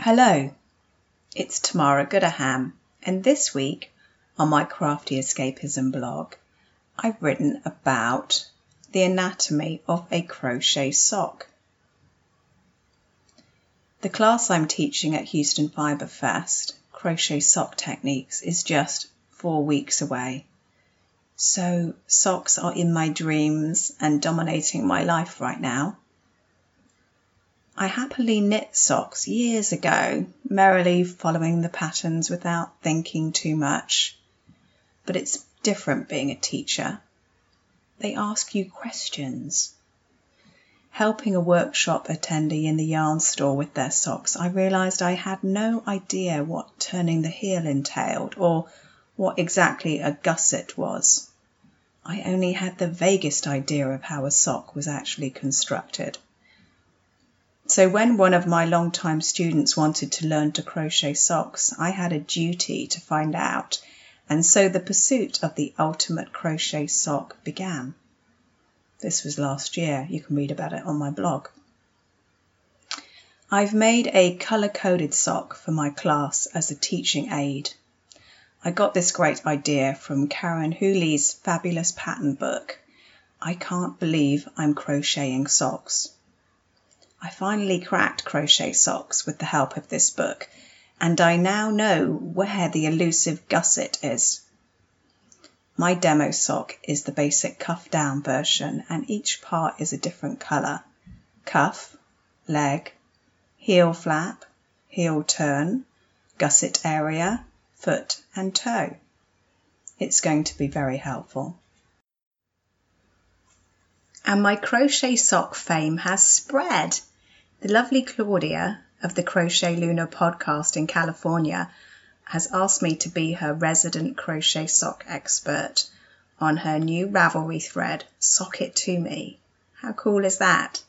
Hello, it's Tamara Goodaham, and this week on my Crafty Escapism blog, I've written about the anatomy of a crochet sock. The class I'm teaching at Houston Fiber Fest, Crochet Sock Techniques, is just four weeks away. So, socks are in my dreams and dominating my life right now. I happily knit socks years ago, merrily following the patterns without thinking too much. But it's different being a teacher. They ask you questions. Helping a workshop attendee in the yarn store with their socks, I realised I had no idea what turning the heel entailed or what exactly a gusset was. I only had the vaguest idea of how a sock was actually constructed. So when one of my long-time students wanted to learn to crochet socks, I had a duty to find out, and so the pursuit of the ultimate crochet sock began. This was last year. You can read about it on my blog. I've made a color-coded sock for my class as a teaching aid. I got this great idea from Karen Whooley's fabulous pattern book. I can't believe I'm crocheting socks. I finally cracked crochet socks with the help of this book, and I now know where the elusive gusset is. My demo sock is the basic cuff down version, and each part is a different colour cuff, leg, heel flap, heel turn, gusset area, foot, and toe. It's going to be very helpful. And my crochet sock fame has spread. The lovely Claudia of the Crochet Luna podcast in California has asked me to be her resident crochet sock expert on her new Ravelry thread, Sock It To Me. How cool is that?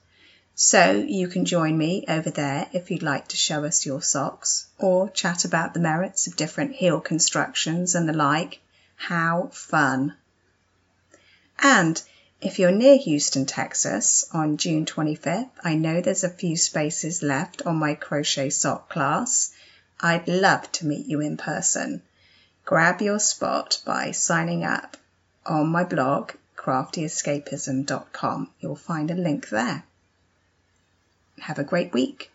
So you can join me over there if you'd like to show us your socks or chat about the merits of different heel constructions and the like. How fun! And if you're near Houston, Texas on June 25th, I know there's a few spaces left on my crochet sock class. I'd love to meet you in person. Grab your spot by signing up on my blog, craftyescapism.com. You'll find a link there. Have a great week.